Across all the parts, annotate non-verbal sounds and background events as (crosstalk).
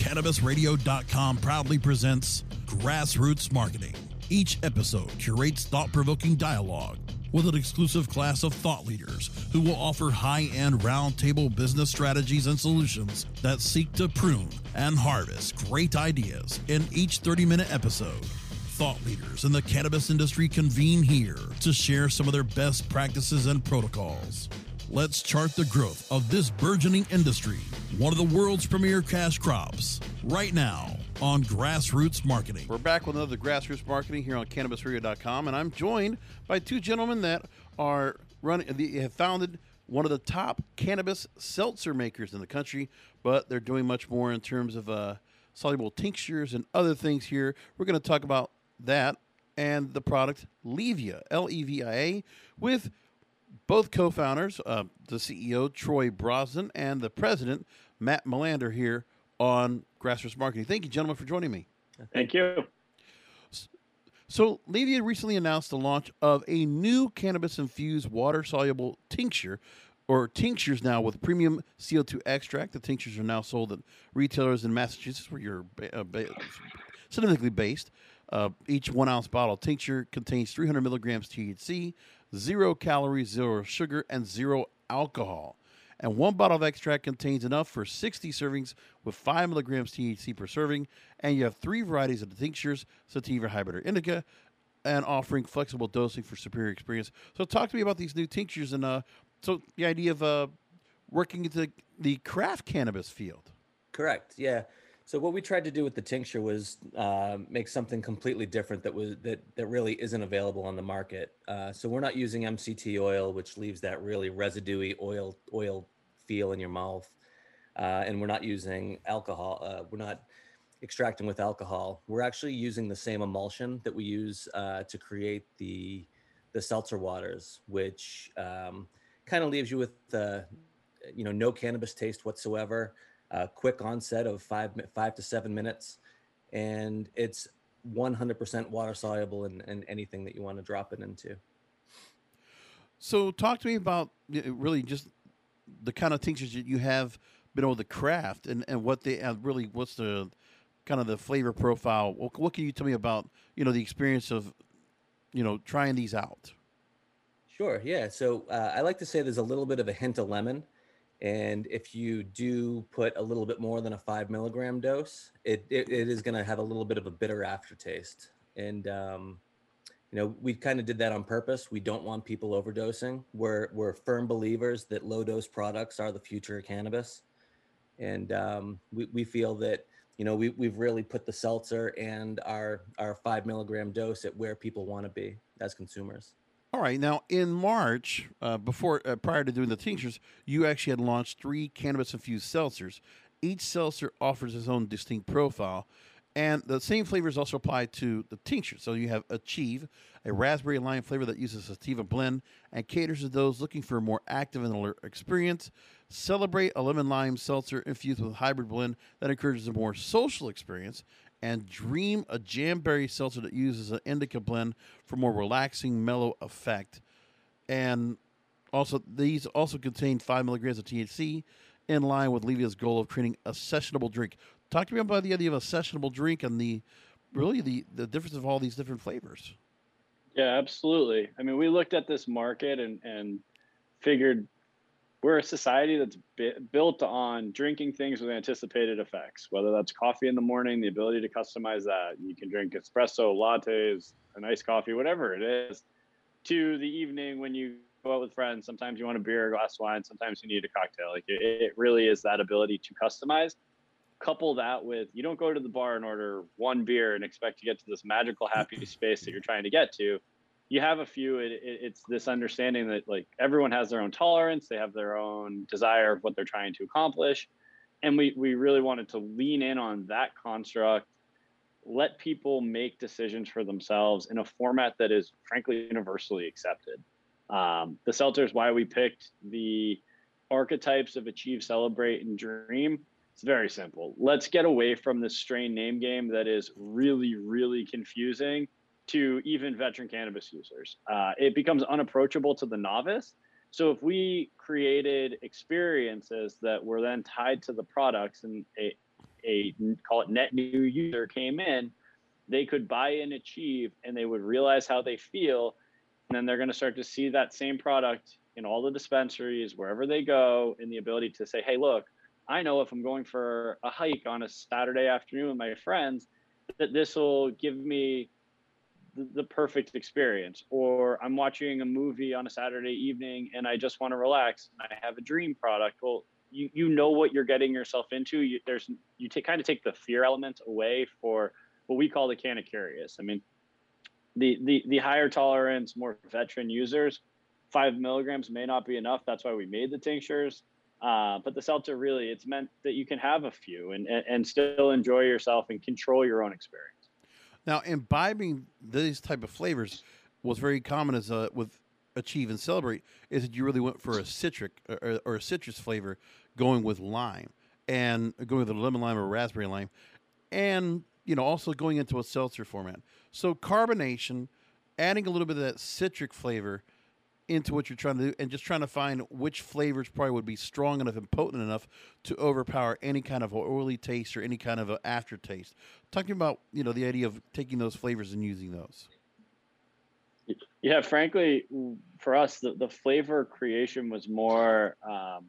CannabisRadio.com proudly presents Grassroots Marketing. Each episode curates thought provoking dialogue with an exclusive class of thought leaders who will offer high end roundtable business strategies and solutions that seek to prune and harvest great ideas in each 30 minute episode. Thought leaders in the cannabis industry convene here to share some of their best practices and protocols. Let's chart the growth of this burgeoning industry, one of the world's premier cash crops, right now on Grassroots Marketing. We're back with another Grassroots Marketing here on CannabisRadio.com, and I'm joined by two gentlemen that are running, they have founded one of the top cannabis seltzer makers in the country, but they're doing much more in terms of uh, soluble tinctures and other things here. We're going to talk about that and the product Levia, L E V I A, with both co-founders, uh, the CEO Troy Brosnan and the president Matt Melander here on Grassroots Marketing. Thank you, gentlemen, for joining me. Thank you. So, Levia recently announced the launch of a new cannabis-infused water-soluble tincture, or tinctures now with premium CO2 extract. The tinctures are now sold at retailers in Massachusetts, where you're uh, significantly based. Uh, each one ounce bottle tincture contains 300 milligrams THC, zero calories, zero sugar, and zero alcohol. And one bottle of extract contains enough for 60 servings with 5 milligrams THC per serving. And you have three varieties of the tinctures sativa, hybrid, or indica, and offering flexible dosing for superior experience. So, talk to me about these new tinctures and uh, so the idea of uh, working into the craft cannabis field. Correct. Yeah. So what we tried to do with the tincture was uh, make something completely different that was that that really isn't available on the market. Uh, so we're not using MCT oil, which leaves that really residuey oil oil feel in your mouth, uh, and we're not using alcohol. Uh, we're not extracting with alcohol. We're actually using the same emulsion that we use uh, to create the the seltzer waters, which um, kind of leaves you with you know no cannabis taste whatsoever uh, quick onset of five five to seven minutes, and it's 100% water soluble in, in anything that you want to drop it into. So, talk to me about really just the kind of tinctures that you have been able to craft, and, and what they have really what's the kind of the flavor profile. What, what can you tell me about you know the experience of you know trying these out? Sure. Yeah. So uh, I like to say there's a little bit of a hint of lemon and if you do put a little bit more than a five milligram dose, it, it, it is going to have a little bit of a bitter aftertaste. And, um, you know, we kind of did that on purpose. We don't want people overdosing. We're, we're firm believers that low dose products are the future of cannabis. And um, we, we feel that, you know, we, we've really put the seltzer and our, our five milligram dose at where people want to be as consumers. All right. Now, in March, uh, before uh, prior to doing the tinctures, you actually had launched three cannabis infused seltzers. Each seltzer offers its own distinct profile, and the same flavors also apply to the tincture. So you have Achieve, a raspberry lime flavor that uses a sativa blend and caters to those looking for a more active and alert experience. Celebrate, a lemon lime seltzer infused with a hybrid blend that encourages a more social experience and Dream, a jamberry seltzer that uses an indica blend for more relaxing, mellow effect. And also, these also contain five milligrams of THC, in line with Levia's goal of creating a sessionable drink. Talk to me about the idea of a sessionable drink and the really the the difference of all these different flavors. Yeah, absolutely. I mean, we looked at this market and and figured we're a society that's built on drinking things with anticipated effects, whether that's coffee in the morning, the ability to customize that. You can drink espresso, lattes, a nice coffee, whatever it is, to the evening when you go out with friends. Sometimes you want a beer, a glass of wine, sometimes you need a cocktail. Like it, it really is that ability to customize. Couple that with you don't go to the bar and order one beer and expect to get to this magical happy space that you're trying to get to you have a few it, it, it's this understanding that like everyone has their own tolerance they have their own desire of what they're trying to accomplish and we we really wanted to lean in on that construct let people make decisions for themselves in a format that is frankly universally accepted. Um, the seltzer is why we picked the archetypes of achieve celebrate and dream it's very simple. Let's get away from this strain name game that is really really confusing to even veteran cannabis users uh, it becomes unapproachable to the novice so if we created experiences that were then tied to the products and a, a call it net new user came in, they could buy and achieve and they would realize how they feel. And then they're going to start to see that same product in all the dispensaries, wherever they go, and the ability to say, hey, look, I know if I'm going for a hike on a Saturday afternoon with my friends, that this will give me the, perfect experience. Or i'm watching a movie on a saturday evening and i just want to relax and i have a dream product. Well you, you know what you're getting yourself into. You, there's you take kind of take the fear element away for what we call the canna-curious. I mean the the the higher tolerance more veteran users five milligrams may not be enough. That's why we made the tinctures. Uh, but the seltzer really it's meant that you can have a few and, and, and still enjoy yourself and control your own experience now, imbibing these type of flavors was very common as a, with Achieve and Celebrate is that you really went for a citric or, or, a citrus flavor going with lime and going with a lemon lime or raspberry lime and you know also going into a seltzer format. So carbonation, adding a little bit of that citric flavor into what you're trying to do and just trying to find which flavors probably would be strong enough and potent enough to overpower any kind of oily taste or any kind of aftertaste. Talking about, you know, the idea of taking those flavors and using those. Yeah, frankly, for us, the, the flavor creation was more um,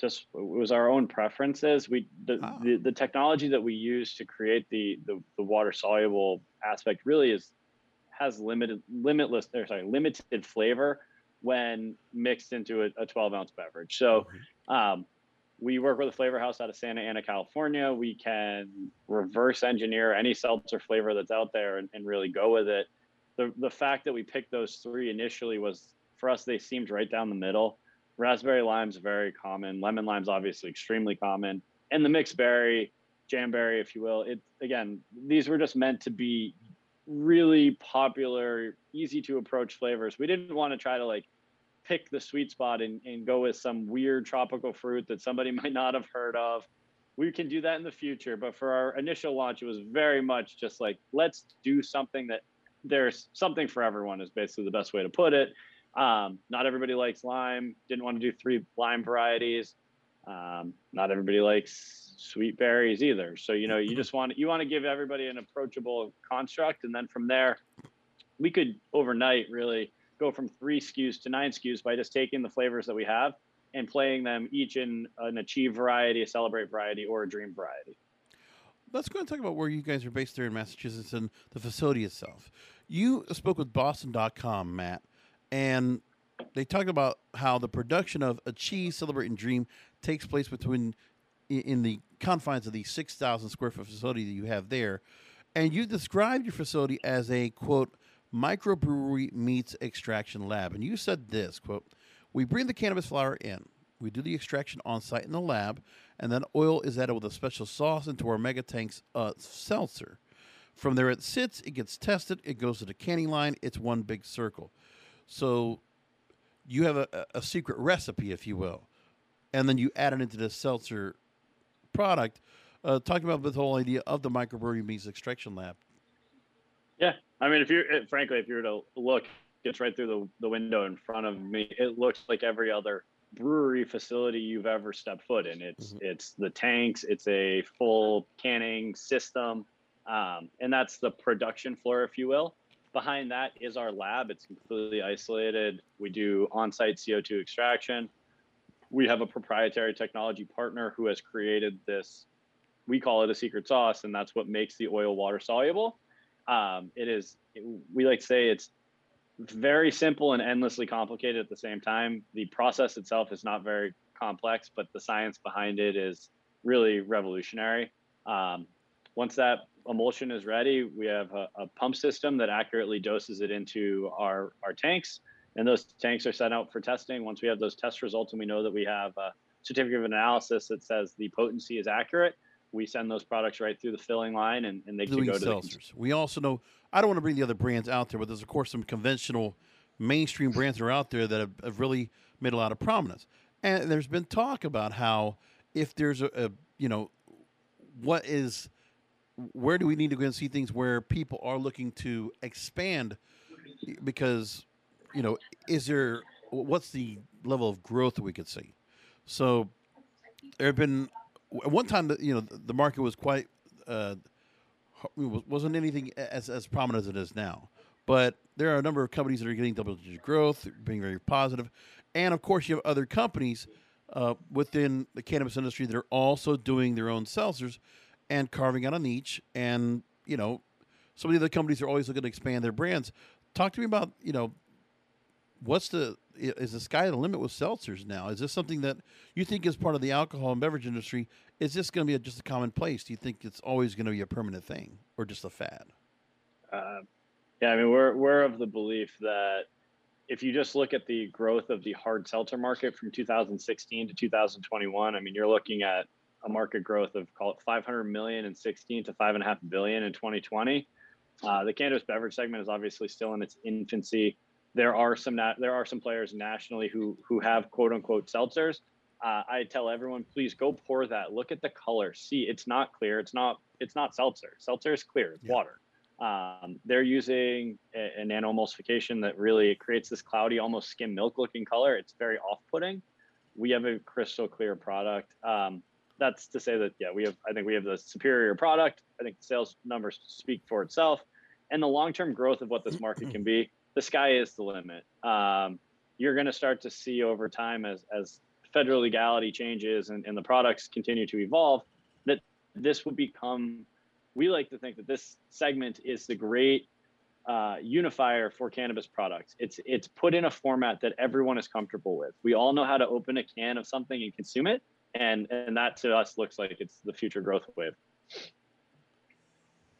just it was our own preferences. We the, oh. the, the technology that we use to create the the, the water soluble aspect really is has limited limitless or sorry limited flavor when mixed into a, a 12 ounce beverage. So um, we work with a flavor house out of Santa Ana, California. We can reverse engineer any seltzer flavor that's out there and, and really go with it. The, the fact that we picked those three initially was for us, they seemed right down the middle. Raspberry lime's very common. Lemon lime's obviously extremely common. And the mixed berry, jamberry, if you will, it again, these were just meant to be really popular, easy to approach flavors. We didn't want to try to like pick the sweet spot and, and go with some weird tropical fruit that somebody (laughs) might not have heard of. We can do that in the future, but for our initial launch, it was very much just like, let's do something that there's something for everyone, is basically the best way to put it. Um, not everybody likes lime, didn't want to do three lime varieties. Um, not everybody likes sweet berries either. So, you know, you just want you want to give everybody an approachable construct. And then from there, we could overnight really go from three SKUs to nine SKUs by just taking the flavors that we have and playing them each in an achieve variety, a celebrate variety, or a dream variety. Let's go and talk about where you guys are based there in Massachusetts and the facility itself. You spoke with Boston.com, Matt, and they talked about how the production of Achieve, Celebrate, and Dream takes place between in the confines of the 6,000 square foot facility that you have there. And you described your facility as a quote microbrewery meets extraction lab. And you said this quote, we bring the cannabis flower in. We do the extraction on site in the lab, and then oil is added with a special sauce into our mega tanks uh, seltzer. From there, it sits, it gets tested, it goes to the canning line. It's one big circle. So you have a, a secret recipe, if you will, and then you add it into the seltzer product. Uh, talking about the whole idea of the microbrewery means extraction lab. Yeah, I mean, if you frankly, if you were to look, it's right through the, the window in front of me. It looks like every other brewery facility you've ever stepped foot in. It's mm-hmm. it's the tanks. It's a full canning system, um, and that's the production floor, if you will. Behind that is our lab. It's completely isolated. We do on-site CO2 extraction. We have a proprietary technology partner who has created this. We call it a secret sauce, and that's what makes the oil water soluble. Um, it is. We like to say it's very simple and endlessly complicated at the same time. The process itself is not very complex, but the science behind it is really revolutionary. Um, once that emulsion is ready, we have a, a, pump system that accurately doses it into our, our tanks. And those tanks are sent out for testing. Once we have those test results and we know that we have a, certificate of analysis that says the potency is accurate, we send those products right through the filling line and, and they can go to seltzers. The we also know I don't want to bring the other brands out there, but there's of course some conventional mainstream brands that are out there that have, have really made a lot of prominence. And there's been talk about how if there's a, a you know what is where do we need to go and see things where people are looking to expand because you know is there what's the level of growth we could see so there have been at one time that you know the market was quite uh, wasn't anything as as prominent as it is now but there are a number of companies that are getting double digit growth being very positive and of course you have other companies uh, within the cannabis industry that are also doing their own seltzers and carving out a niche. And you know, some of the other companies are always looking to expand their brands. Talk to me about you know, what's the is the sky the limit with seltzers now? Is this something that you think is part of the alcohol and beverage industry? Is this going to be a, just a commonplace? Do you think it's always going to be a permanent thing or just a fad? Uh, yeah, I mean, we're we're of the belief that if you just look at the growth of the hard seltzer market from 2016 to 2021, I mean, you're looking at a market growth of call it 500 million in 16 to five and a half billion in 2020. Uh, the cannabis beverage segment is obviously still in its infancy. There are some na- there are some players nationally who who have quote unquote seltzers. Uh, I tell everyone, please go pour that. Look at the color. See, it's not clear. It's not it's not seltzer. Seltzer is clear. It's yeah. water. Um, they're using a, a nano emulsification that really creates this cloudy, almost skim milk looking color. It's very off putting. We have a crystal clear product. Um, that's to say that, yeah, we have, I think we have the superior product. I think the sales numbers speak for itself. And the long term growth of what this market can be, the sky is the limit. Um, you're going to start to see over time as, as federal legality changes and, and the products continue to evolve that this will become we like to think that this segment is the great uh, unifier for cannabis products. It's it's put in a format that everyone is comfortable with. We all know how to open a can of something and consume it, and and that to us looks like it's the future growth wave.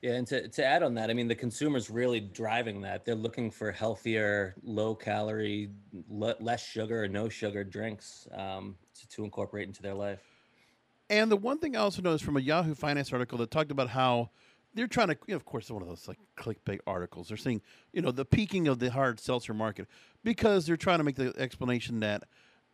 Yeah, and to, to add on that, I mean, the consumer's really driving that. They're looking for healthier, low calorie, less sugar or no sugar drinks um, to, to incorporate into their life. And the one thing I also noticed from a Yahoo Finance article that talked about how they're trying to, you know, of course, one of those like clickbait articles. They're saying, you know, the peaking of the hard seltzer market because they're trying to make the explanation that,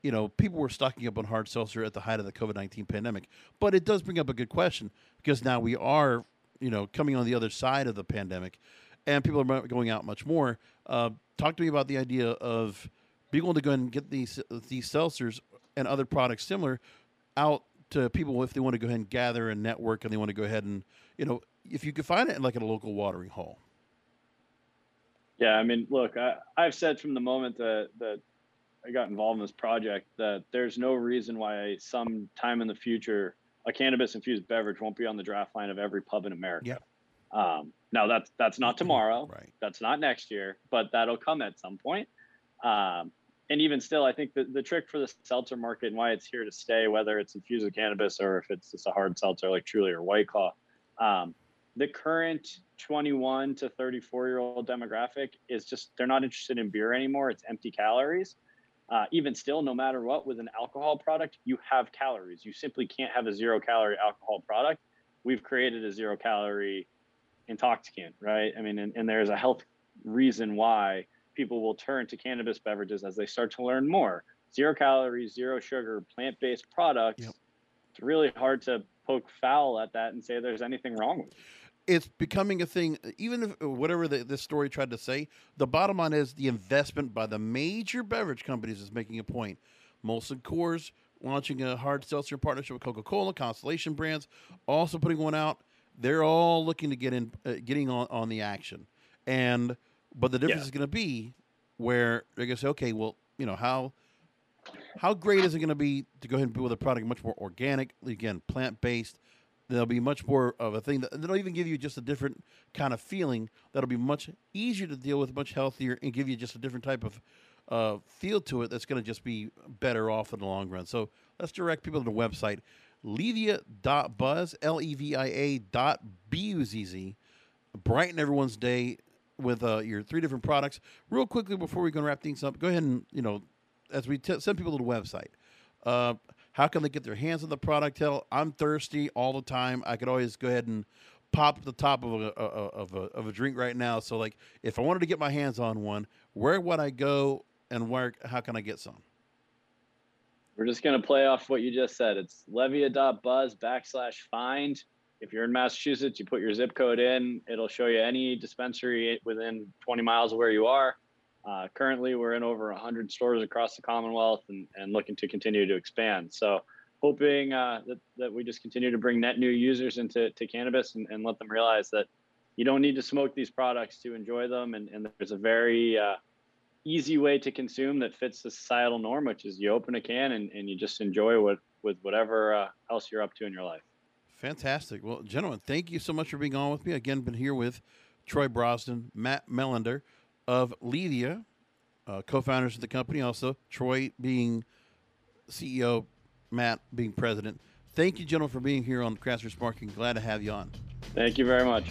you know, people were stocking up on hard seltzer at the height of the COVID 19 pandemic. But it does bring up a good question because now we are, you know, coming on the other side of the pandemic and people are going out much more. Uh, talk to me about the idea of being able to go and get these, these seltzers and other products similar out to people if they want to go ahead and gather and network and they want to go ahead and you know if you could find it like at a local watering hole yeah i mean look I, i've said from the moment that that i got involved in this project that there's no reason why some time in the future a cannabis infused beverage won't be on the draft line of every pub in america yeah. Um, now that's that's not tomorrow (laughs) right that's not next year but that'll come at some point um, and even still, I think the, the trick for the seltzer market and why it's here to stay, whether it's infused with cannabis or if it's just a hard seltzer like Truly or White Claw, um, the current 21 to 34 year old demographic is just they're not interested in beer anymore. It's empty calories. Uh, even still, no matter what, with an alcohol product, you have calories. You simply can't have a zero calorie alcohol product. We've created a zero calorie intoxicant, right? I mean, and, and there's a health reason why people will turn to cannabis beverages as they start to learn more. Zero calories, zero sugar, plant based products. Yep. It's really hard to poke foul at that and say there's anything wrong with it. It's becoming a thing, even if whatever the, this story tried to say, the bottom line is the investment by the major beverage companies is making a point. Molson Coors launching a hard seltzer partnership with Coca Cola, Constellation Brands also putting one out. They're all looking to get in, uh, getting on, on the action. And but the difference yeah. is going to be where they're going to say, okay, well, you know, how how great is it going to be to go ahead and build a product much more organic, again, plant based? There'll be much more of a thing that that'll even give you just a different kind of feeling. That'll be much easier to deal with, much healthier, and give you just a different type of uh, feel to it. That's going to just be better off in the long run. So let's direct people to the website levia.buzz, L E V I A dot B U Z Z. Brighten everyone's day with uh, your three different products. Real quickly before we and wrap things up, go ahead and you know, as we t- send people to the website, uh, How can they get their hands on the product? Hell, I'm thirsty all the time. I could always go ahead and pop the top of a, of a of a drink right now. So like, if I wanted to get my hands on one, where would I go and where? How can I get some? We're just gonna play off what you just said. It's levia.buzz backslash find. If you're in Massachusetts, you put your zip code in. It'll show you any dispensary within 20 miles of where you are. Uh, currently, we're in over 100 stores across the Commonwealth and, and looking to continue to expand. So, hoping uh, that, that we just continue to bring net new users into to cannabis and, and let them realize that you don't need to smoke these products to enjoy them. And, and there's a very uh, easy way to consume that fits the societal norm, which is you open a can and, and you just enjoy what with whatever uh, else you're up to in your life. Fantastic. Well, gentlemen, thank you so much for being on with me. Again, been here with Troy Brosnan, Matt Melander of Levia, uh, co-founders of the company. Also, Troy being CEO, Matt being president. Thank you, gentlemen, for being here on Grassroots Marketing. Glad to have you on. Thank you very much.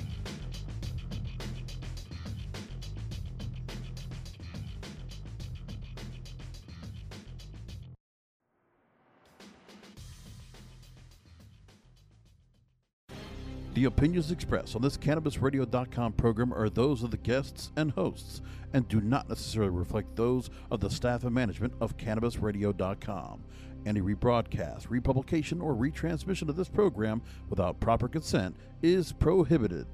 The opinions expressed on this CannabisRadio.com program are those of the guests and hosts and do not necessarily reflect those of the staff and management of CannabisRadio.com. Any rebroadcast, republication, or retransmission of this program without proper consent is prohibited.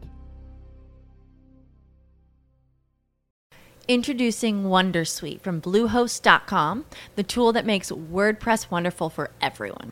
Introducing Wondersuite from Bluehost.com, the tool that makes WordPress wonderful for everyone.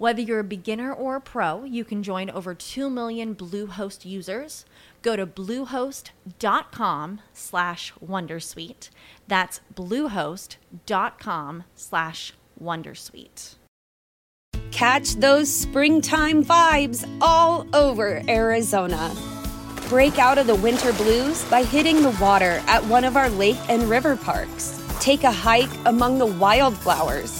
Whether you're a beginner or a pro, you can join over 2 million Bluehost users. Go to bluehost.com slash wondersuite. That's bluehost.com slash wondersuite. Catch those springtime vibes all over Arizona. Break out of the winter blues by hitting the water at one of our lake and river parks Take a hike among the wildflowers.